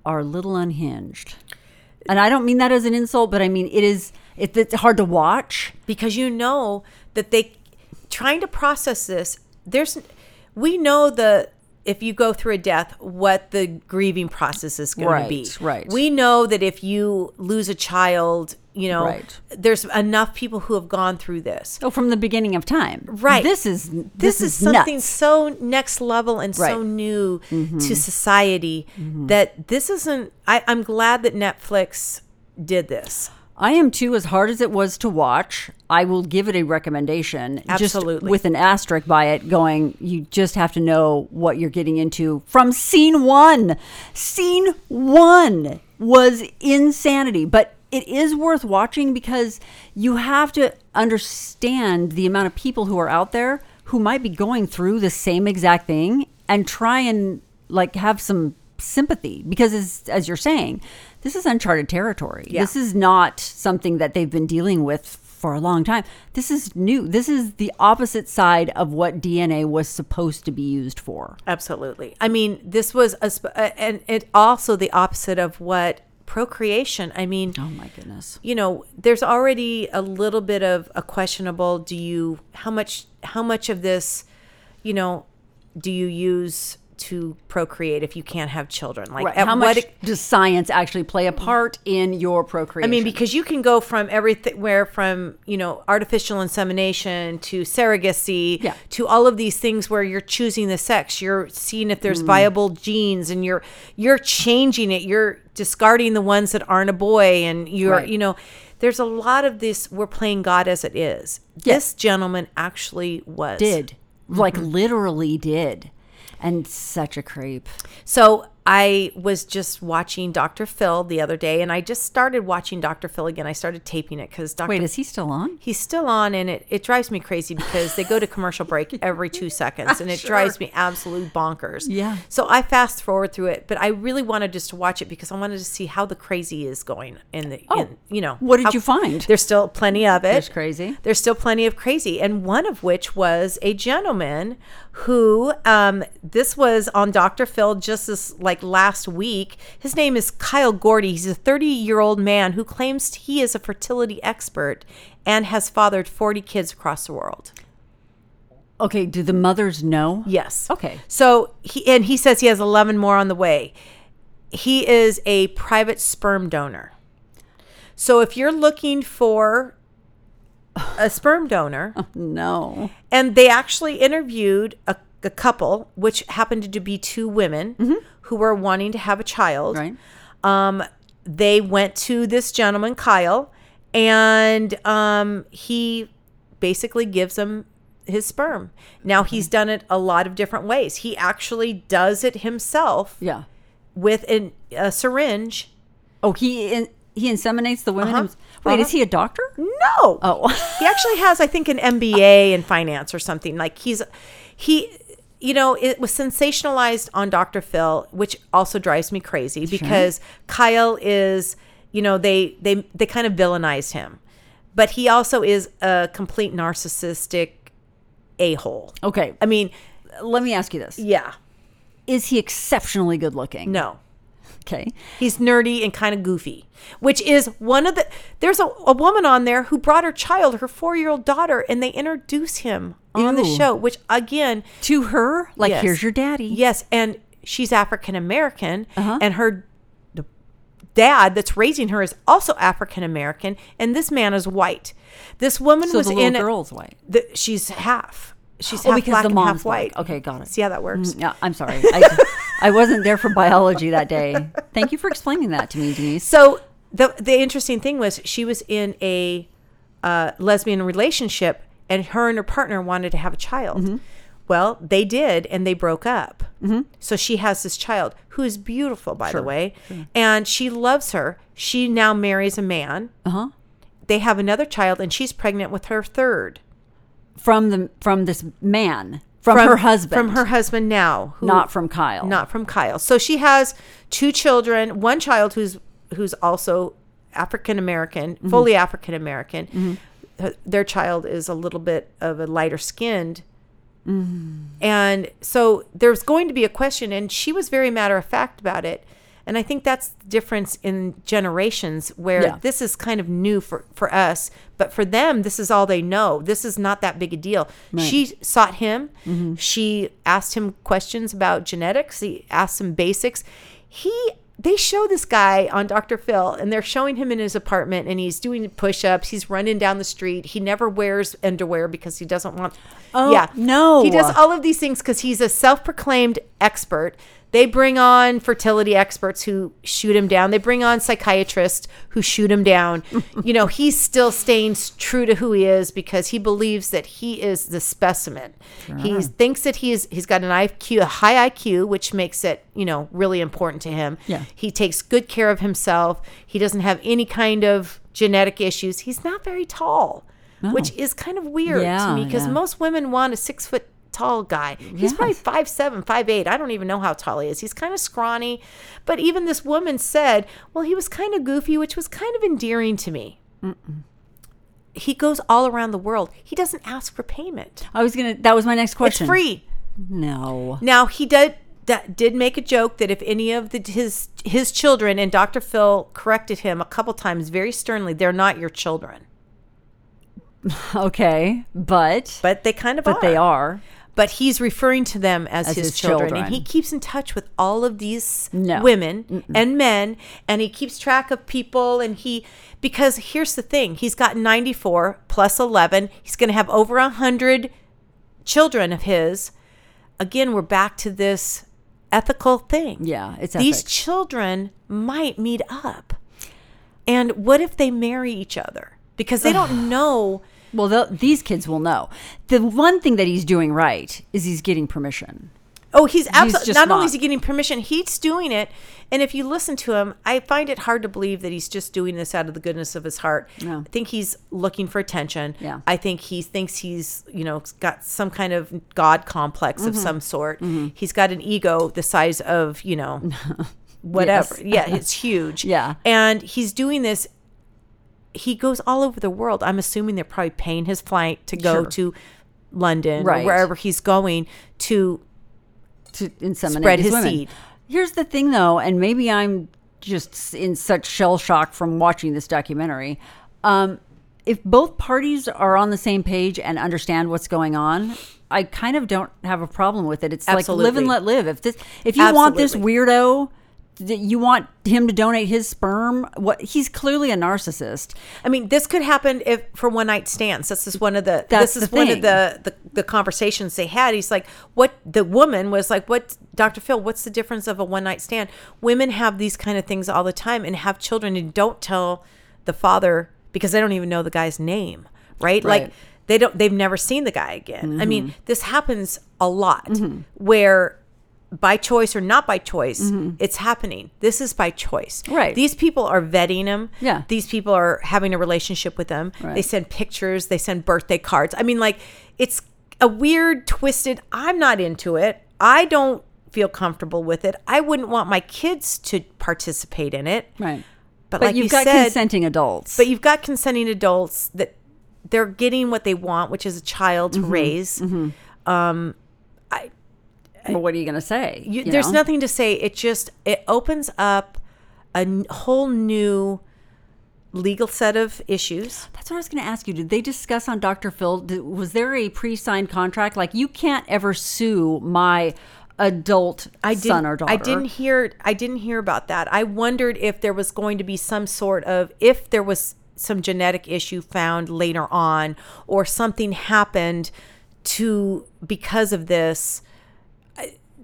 are a little unhinged, and I don't mean that as an insult, but I mean it is. It, it's hard to watch. because you know that they trying to process this there's we know the if you go through a death what the grieving process is going to be Right, right. we know that if you lose a child you know Right. there's enough people who have gone through this Oh, from the beginning of time, Right. This is this, this, is, something nuts. so next level and so Right. Mm-hmm. new to society that this isn't I, i'm glad that netflix did this I am too, as hard as it was to watch. I will give it a recommendation. Absolutely. Just with an asterisk by it going, you just have to know what you're getting into from scene one. Scene one was insanity, but it is worth watching because you have to understand the amount of people who are out there who might be going through the same exact thing and try and like have some sympathy because as, as you're saying this is uncharted territory Yeah. this is not something that they've been dealing with for a long time this is new this is the opposite side of what dna was supposed to be used for Absolutely. I mean, this was a, sp- and it also the opposite of what procreation. I mean, oh my goodness you know, there's already a little bit of a questionable. Do you how much how much of this, you know, do you use to procreate if you can't have children? Like right. how much does science actually play a part in your procreation? I mean, because you can go from everything, where from you know artificial insemination to surrogacy Yeah. to all of these things where you're choosing the sex, you're seeing if Mm. there's viable genes, and you're you're changing it, you're discarding the ones that aren't a boy, and you're Right. you know, there's a lot of this. We're playing God as it is. Yes. This gentleman actually was did like Mm-hmm. literally did and such a creep So I was just watching Dr. Phil the other day, and I just started watching Dr. Phil again. I started taping it because Dr. wait is he still on He's still on, and it, it drives me crazy because they go to commercial break every two seconds, and it drives me absolute bonkers. Yeah. So I fast forward through it, but I really wanted just to watch it because I wanted to see how the crazy is going in the, oh, in, you know. Oh, what did how- you find? There's still plenty of it. There's crazy. There's still plenty of crazy, and one of which was a gentleman who, um, this was on Dr. Phil just this like last week. His name is Kyle Gordy. He's a 30 year old man who claims he is a fertility expert and has fathered 40 kids across the world. okay do the mothers know Yes. Okay. So he and he says he has 11 more on the way. He is a private sperm donor. So if you're looking for a sperm donor, no and they actually interviewed a, a couple, which happened to be two women who were wanting to have a child. right Um, they went to this gentleman, Kyle, and um, he basically gives them his sperm. Now he's done it a lot of different ways. He actually does it himself yeah with an, a syringe. oh he in, he inseminates the women Uh-huh. wait Uh-huh. is he a doctor No. Oh. he actually has, I think, an MBA in finance or something. Like he's, he, you know, it was sensationalized on Dr. Phil, which also drives me crazy because Kyle is, you know, they they they kind of villainized him, but he also is a complete narcissistic a hole. okay I mean, let me ask you this yeah, is he exceptionally good looking no. Okay He's nerdy and kind of goofy, which is one of the. There's a, a woman on there who brought her child, her four year old daughter, and they introduce him on the show, which again, to her like Yes. here's your daddy yes, and she's African American, Uh-huh. and her dad that's raising her is also African American, and this man is white. This woman so was the in. a- girl's white the, she's half. She's oh half black the and half white. black. okay got it See how that works? Mm, yeah i'm sorry I, I wasn't there for biology that day. Thank you for explaining that to me, Denise. So the the interesting thing was she was in a uh, lesbian relationship, and her and her partner wanted to have a child. Well, they did, and they broke up. So she has this child who is beautiful, by the Sure. way, and she loves her. She now marries a man. Uh huh. They have another child, and she's pregnant with her third From the from this man, from, her husband, from her husband now, who- not from Kyle. not from Kyle. So she has two children, one child who's who's also African American, Mm-hmm. fully African American. Their child is a little bit of a lighter skinned. Mm-hmm. And so there's going to be a question, and she was very matter of fact about it. And I think that's the difference in generations where Yeah. this is kind of new for, for us, but for them, this is all they know. This is not that big a deal. She sought him. Mm-hmm. She asked him questions about genetics. He asked some basics. He they show this guy on Dr. Phil and they're showing him in his apartment and he's doing push-ups. He's running down the street. He never wears underwear because he doesn't want Oh, Yeah. no. He does all of these things because he's a self-proclaimed expert. They bring on fertility experts who shoot him down. They bring on psychiatrists who shoot him down. you know, he's still staying true to who he is because he believes that he is the specimen. He thinks that he is. He's got an IQ, a high IQ, which makes it you know really important to him. Yeah. He takes good care of himself. He doesn't have any kind of genetic issues. He's not very tall, which is kind of weird Yeah, to me because yeah. most women want a six foot tall guy. He's probably Yes. five seven, five eight. I don't even know how tall he is. He's kind of scrawny. But even this woman said, well, he was kind of goofy, which was kind of endearing to me. He goes all around the world. He doesn't ask for payment. I was gonna. That was my next question. It's free. No. Now he did that did make a joke that if any of the, his his children and Dr. Phil corrected him a couple times very sternly, they're not your children. Okay, but But they kind of but are. they are. But he's referring to them as, As his, his children. children. and he keeps in touch with all of these No. women and men and he keeps track of people and he because here's the thing he's got 94 plus 11 he's going to have over 100 children of his again we're back to this ethical thing Yeah, it's these ethics. children might meet up and what if they marry each other because they don't know Well, these kids will know. The one thing that he's doing right is he's getting permission. Oh, he's absolutely just not, only is he getting permission, he's doing it. And if you listen to him, I find it hard to believe that he's just doing this out of the goodness of his heart. No. I think he's looking for attention. Yeah. I think he thinks he's, you know, got some kind of god complex Mm-hmm. of some sort. He's got an ego the size of, you know, whatever. Yes. Yeah, it's huge. Yeah. And he's doing this he goes all over the world. I'm assuming they're probably paying his flight to go Sure. to London Right. or wherever he's going to to inseminate Spread his women. seed. Here's the thing, though, and maybe I'm just in such shell shock from watching this documentary. Um, if both parties are on the same page and understand what's going on, I kind of don't have a problem with it. It's like live and let live. If this, if you want this weirdo, you want him to donate his sperm. What he's clearly a narcissist. I mean, this could happen if for one night stands. This is one of the That's this is one of the, the the conversations they had. He's like, "What?" The woman was like, "What?" Dr. Phil, what's the difference of a one night stand? Women have these kind of things all the time and have children and don't tell the father because they don't even know the guy's name, right? Like they don't. They've never seen the guy again. I Mm-hmm. mean, this happens a lot where. By choice or not by choice, it's happening. This is by choice. Mm-hmm. Right. These people are vetting them. Yeah. These people are having a relationship with them. Right. They send pictures, they send birthday cards. I mean, like, it's a weird, twisted. I'm not into it. I don't feel comfortable with it. I wouldn't want my kids to participate in it. Right. But, But like you've you got said, consenting adults. but you've got consenting adults that they're getting what they want, which is a child to Mm-hmm. raise. Well, what are you going to say? You, you there's know? nothing to say. It just it opens up a n- whole new legal set of issues. That's what I was going to ask you. Did they discuss on Dr. Phil? Did, was there a pre-signed contract? Like you can't ever sue my adult I son or daughter. I didn't hear. I didn't hear about that. I wondered if there was going to be some sort of if there was some genetic issue found later on, or something happened to because of this.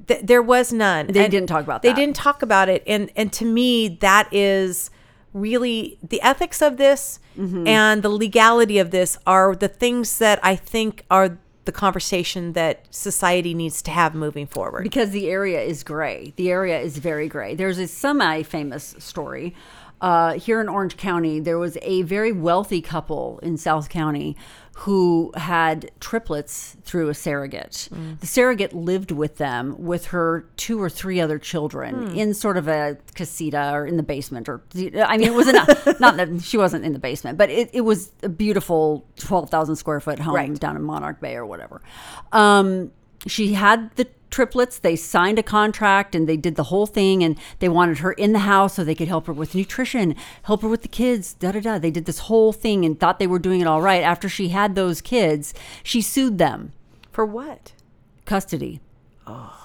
Th- there was none. They And didn't talk about They that. They didn't talk about it, and and to me, that is really the ethics of this Mm-hmm. and the legality of this are the things that I think are the conversation that society needs to have moving forward. because the area is gray. The area is very gray. There's a semi-famous story uh, here in Orange County. There was a very wealthy couple in South County who had triplets through a surrogate. The surrogate lived with them with her two or three other children in sort of a casita or in the basement or I mean it was not not that she wasn't in the basement, but it, it was a beautiful 12,000 square foot home Right. down in Monarch Bay or whatever. Um, she had the triplets. They signed a contract and they did the whole thing. And they wanted her in the house so they could help her with nutrition, help her with the kids. Da da da. They did this whole thing and thought they were doing it all right. After she had those kids, she sued them For what? custody. Oh.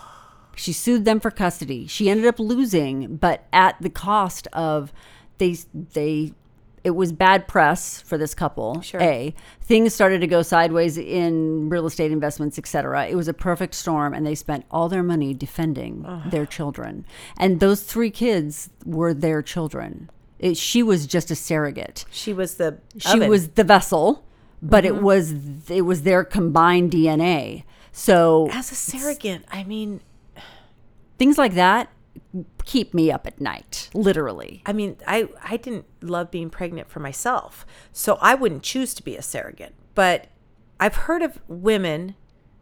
She sued them for custody. She ended up losing, but at the cost of they they it was bad press for this couple. Sure. A things started to go sideways in real estate investments, etc. It was a perfect storm, and they spent all their money defending their children. And those three kids were their children. It, she was just a surrogate She was the she oven. was the vessel but it mm-hmm. was it was their combined dna so as a surrogate. I mean, things like that keep me up at night literally I mean, I I didn't love being pregnant for myself, so I wouldn't choose to be a surrogate. But I've heard of women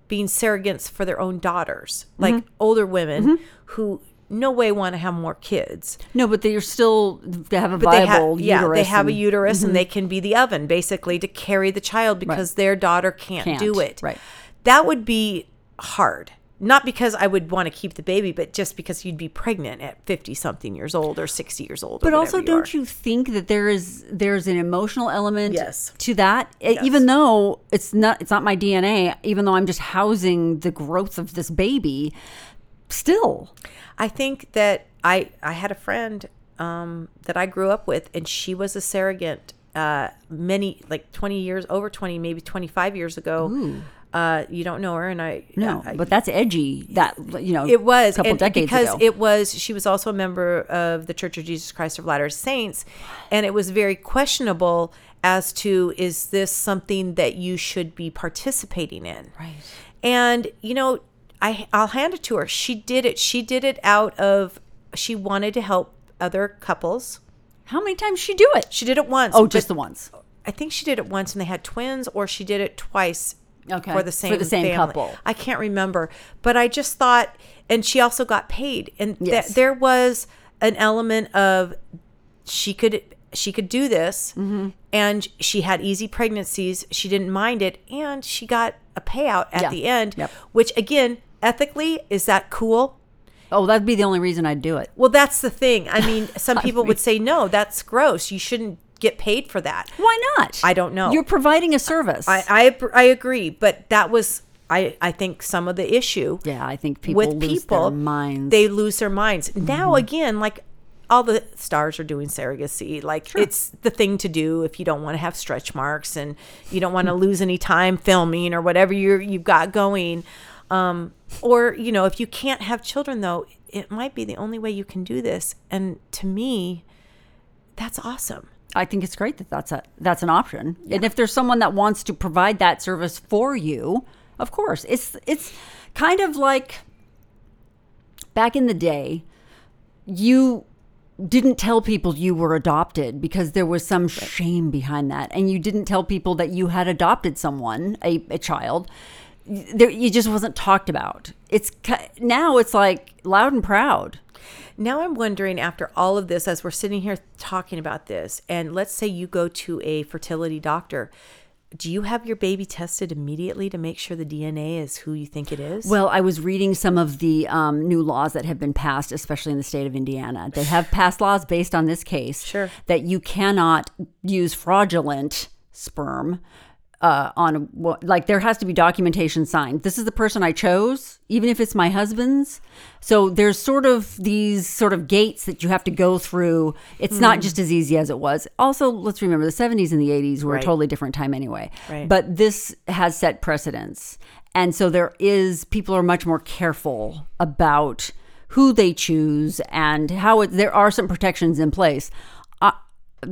being surrogates for their own daughters, like Mm-hmm. older women who no way want to have more kids. no but they're still they have a But they viable have, yeah, they uterus have a and- Mm-hmm. uterus and they can be the oven basically to carry the child because their daughter can't, Can't, do it. right. That would be hard. Not because I would want to keep the baby, but just because you'd be pregnant at 50 something years old or 60 years old. but also you don't you think that there is there's an emotional element Yes. to that E- even though it's not it's not my dna even though i'm just housing the growth of this baby still I think that I I had a friend um, that I grew up with, and she was a surrogate uh, many like twenty years over twenty, maybe twenty five years ago. Uh, you don't know her, and I no I, but that's edgy that you know it was a couple and decades because ago it was she was also a member of the Church of Jesus Christ of Latter Saints, and it was very questionable as to is this something that you should be participating in, right and you know I I'll hand it to her. She did it. She did it out of she wanted to help other couples. How many times she do it? She did it once. Oh, just the once. I think she did it once and they had twins, or she did it twice. Okay, For the same for the same family. couple. I can't remember, but I just thought, and she also got paid, and th- there was an element of she could she could do this, Mm-hmm. and she had easy pregnancies. She didn't mind it, and she got a payout at Yeah. the end. Yep. Which again, ethically, is that cool? Oh, that'd be the only reason I'd do it. Well, that's the thing. I mean, some people would say, no, that's gross. You shouldn't get paid for that. Why not? I don't know. You're providing a service. I, I, I agree, but that was, I, I think, some of the issue yeah, I think people with lose people. their minds. They lose their minds. Mm-hmm. Now, again, like all the stars are doing surrogacy. Like it's the thing to do if you don't want to have stretch marks and you don't want to lose any time filming or whatever you're, you've got going. Um, or, you know, if you can't have children, though, it might be the only way you can do this. And to me, that's awesome. I think it's great that that's a that's an option. And if there's someone that wants to provide that service for you, of course. It's it's kind of like back in the day, you didn't tell people you were adopted because there was some shame behind that and you didn't tell people that you had adopted someone, a, a child. There, you just wasn't talked about. It's now it's like loud and proud. Now I'm wondering after all of this, as we're sitting here talking about this, and let's say you go to a fertility doctor, do you have your baby tested immediately to make sure the DNA is who you think it is? Well, I was reading some of the um, new laws that have been passed, especially in the state of Indiana. They have passed laws based on this case Sure. that you cannot use fraudulent sperm. Uh, on a, like there has to be documentation signed. This is the person I chose, even if it's my husband's. So there's sort of these sort of gates that you have to go through. It's not just as easy as it was. Also, let's remember the 70s and the 80s were Right. a totally different time anyway. Right. But this has set precedents. And so there is people are much more careful about who they choose and how it, there are some protections in place.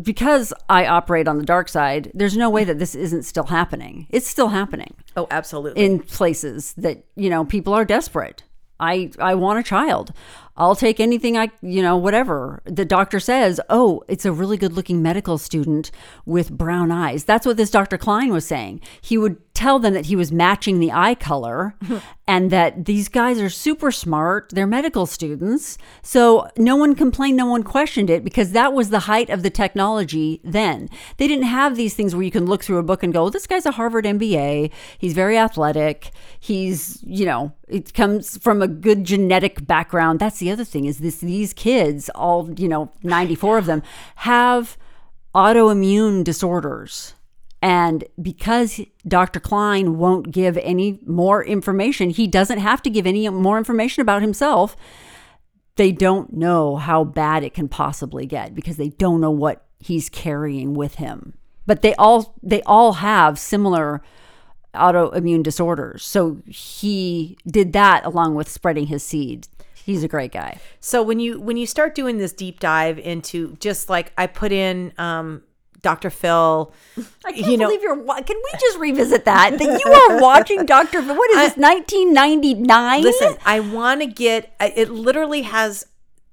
Because I operate on the dark side, there's no way that this isn't still happening. It's still happening Oh, absolutely. in places that you know people are desperate. I I want a child. I'll take anything I you know whatever the doctor says. Oh, it's a really good looking medical student with brown eyes. That's what this Dr. Cline was saying. He would tell them that he was matching the eye color and that these guys are super smart. They're medical students. So no one complained, no one questioned it because that was the height of the technology then. They didn't have these things where you can look through a book and go, oh, this guy's a Harvard MBA. He's very athletic. He's, you know, it comes from a good genetic background. That's the other thing is this these kids, all, you know, 94 of them, have autoimmune disorders. And because Dr. Cline won't give any more information, he doesn't have to give any more information about himself. They don't know how bad it can possibly get because they don't know what he's carrying with him. But they all they all have similar autoimmune disorders. So he did that along with spreading his seed. He's a great guy. So when you when you start doing this deep dive into just like I put in um Dr. Phil, I can't you know, believe you're. wa- Can we just revisit that? That you are watching Doctor. Phil. What is this? 1999. listen, I want to get it literally has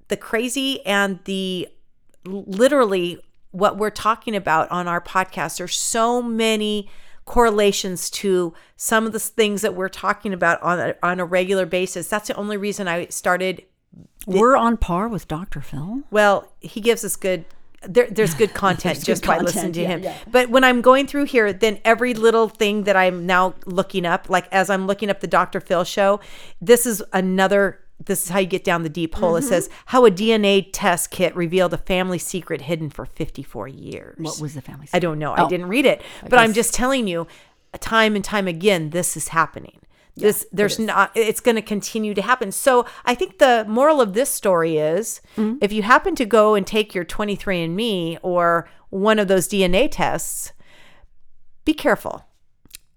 the crazy and the literally what we're talking about on our podcast. There's so many correlations to some of the things that we're talking about on a, on a regular basis. That's the only reason I started We're on par with Doctor Phil. Well, he gives us good. There, there's good content There's just good by content, listening to yeah, him. yeah. But when I'm going through here, then every little thing that I'm now looking up, like as I'm looking up the Dr. Phil show, this is another. This is how you get down the deep hole. Mm-hmm. It says how a DNA test kit revealed a family secret hidden for 54 years. What was the family? I don't know. I Oh. didn't read it, but I'm just telling you, time and time again, this is happening. This there's not. It's going to continue to happen. So I think the moral of this story is, Mm-hmm. if you happen to go and take your 23andMe or one of those DNA tests, be careful.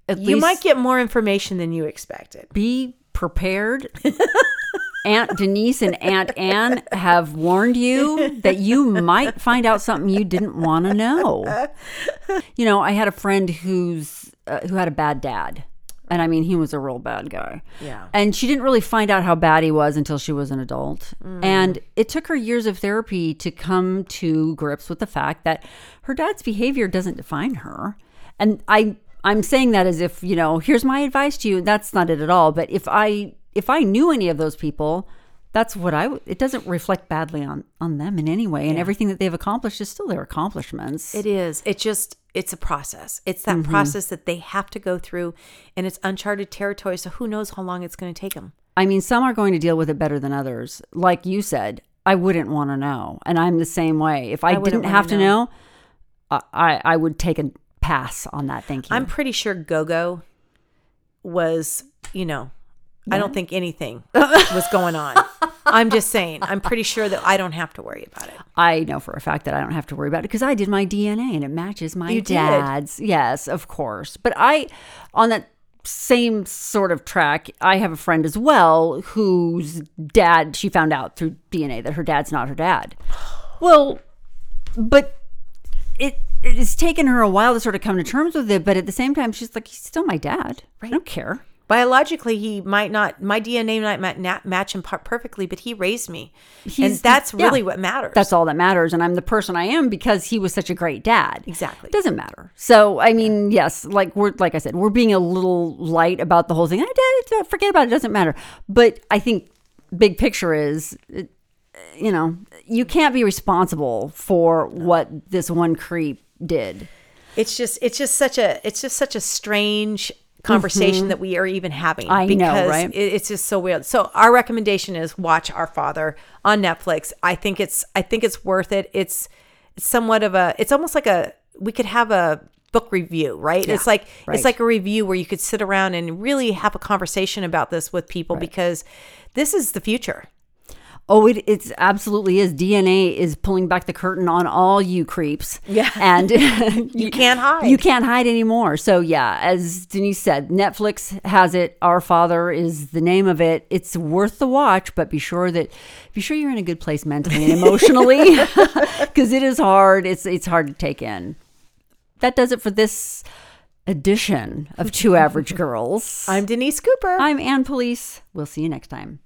At You might get more information than you expected. be prepared. Aunt Denise and Aunt Anne have warned you that you might find out something you didn't want to know. You know, I had a friend who's uh, who had a bad dad. And I mean, he was a real bad guy. Yeah. And she didn't really find out how bad he was until she was an adult. Mm. And it took her years of therapy to come to grips with the fact that her dad's behavior doesn't define her. And I I'm saying that as if, you know, here's my advice to you. That's not it at all. But if I if I knew any of those people, that's what I it doesn't reflect badly on on them in any way. And everything that they've accomplished is still their accomplishments. It is. It just it's a process. It's that Mm-hmm. process that they have to go through, and it's uncharted territory. So who knows how long it's going to take them. I mean, some are going to deal with it better than others. Like you said, I wouldn't want to know. And I'm the same way. If I, wouldn't didn't have to know. know, I, I, I would take a pass on that. Thank you. I'm pretty sure Gogo was, you know, I don't think anything was going on. I'm just saying. I'm pretty sure that I don't have to worry about it. I know for a fact that I don't have to worry about it because I did my DNA and it matches my You did? dad's. Yes, of course. But I, on that same sort of track, I have a friend as well whose dad, she found out through DNA that her dad's not her dad. Well, but it it has taken her a while to sort of come to terms with it. But at the same time, she's like, he's still my dad. Right. I don't care. Biologically, he might not, my DNA might na- match him perfectly, but he raised me. and He's- that's yeah. really what matters. That's all that matters. And I'm the person I am because he was such a great dad. Exactly. It doesn't matter. So, I mean, yes, like we're, like I said, we're being a little light about the whole thing. I did, uh, forget about it. It doesn't matter. But I think big picture is, it- you know, you can't be responsible for what this one creep did. it's just it's just such a it's just such a strange conversation that we are even having Mm-hmm. I know, because right? it, it's just so weird so our recommendation is watch our father on netflix i think it's i think it's worth it it's, somewhat of a it's almost like a we could have a book review right it's like right. it's like a review where you could sit around and really have a conversation about this with people because this is the future Oh, it it's absolutely is. DNA is pulling back the curtain on all you creeps. Yeah. And You can't hide. You can't hide anymore. So yeah, as Denise said, Netflix has it. Our Father is the name of it. It's worth the watch, but be sure that be sure you're in a good place mentally and emotionally because it is hard. It's it's hard to take in. That does it for this edition of Two Average Girls. I'm Denise Cooper. I'm Ann Police. We'll see you next time.